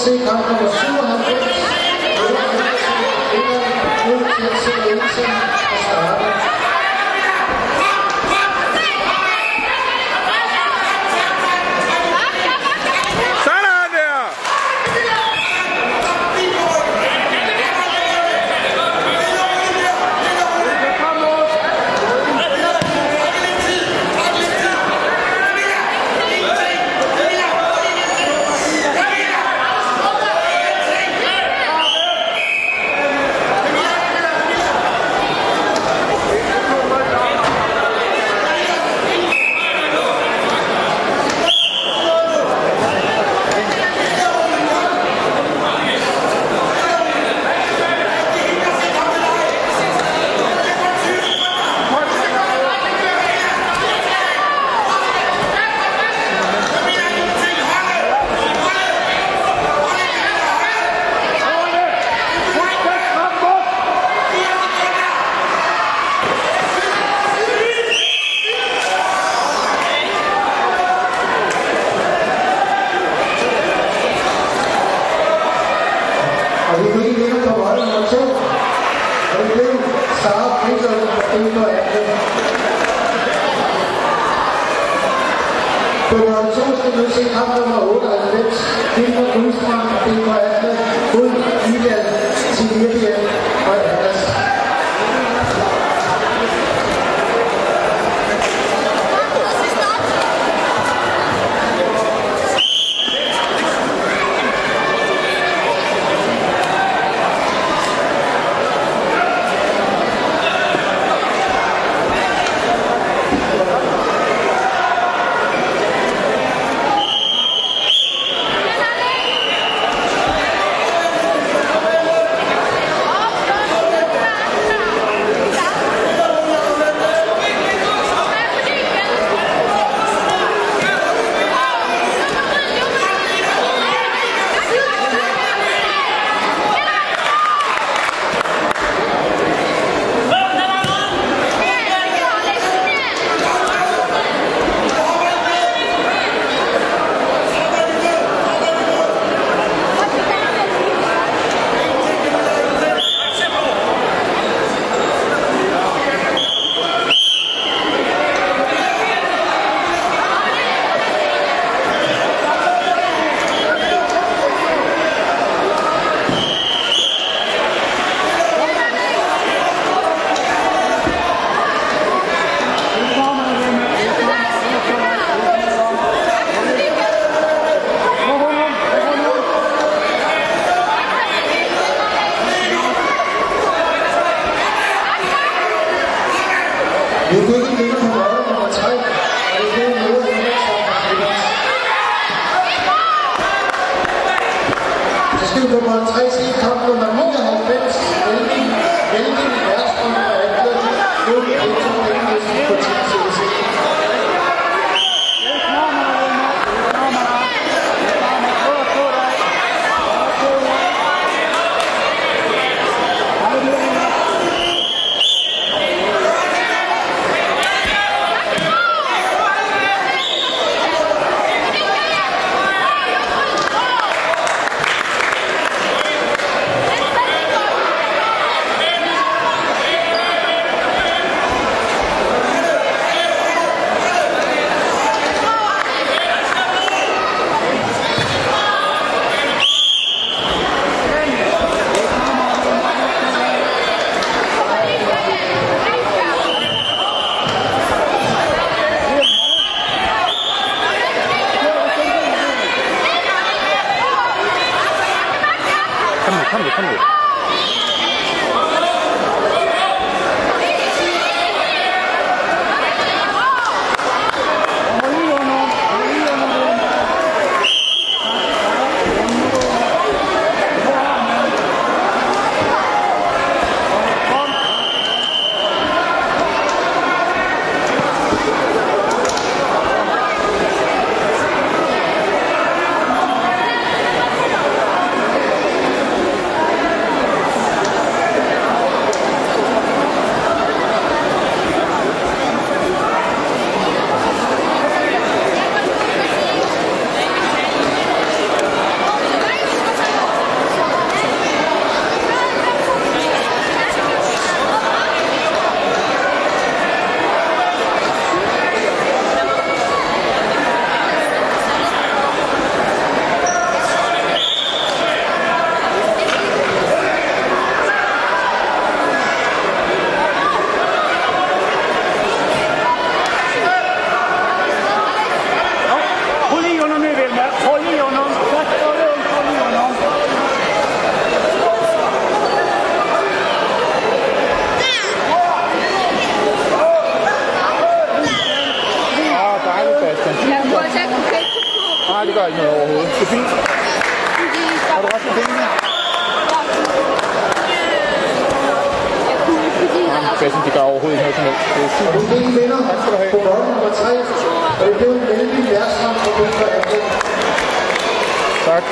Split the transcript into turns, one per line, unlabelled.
nummer 3 skal vi så se kamp nummer 97. Ud til at se Jensen og starte.
Sådan der!
Og vi fik en vinder på hold nummer 2. Og det blev Sara Petersen fra Inger Atle. På hold 2 skal vi nu se kamp nummer 98. Hilmer Guldstrøm Vi fik en vinder nummer 3. Og det blev Nora Henriksen fra Friends. Så skal vi på 3
gør ikke noget overhovedet. Det er fint. Har du til pengene? Jamen, Bassen, det gør overhovedet ikke noget som helst. Det er
Og
super.
fik en vinder på bold nummer 3, og det blev en vældig værtskamp for Atlet.
Tak.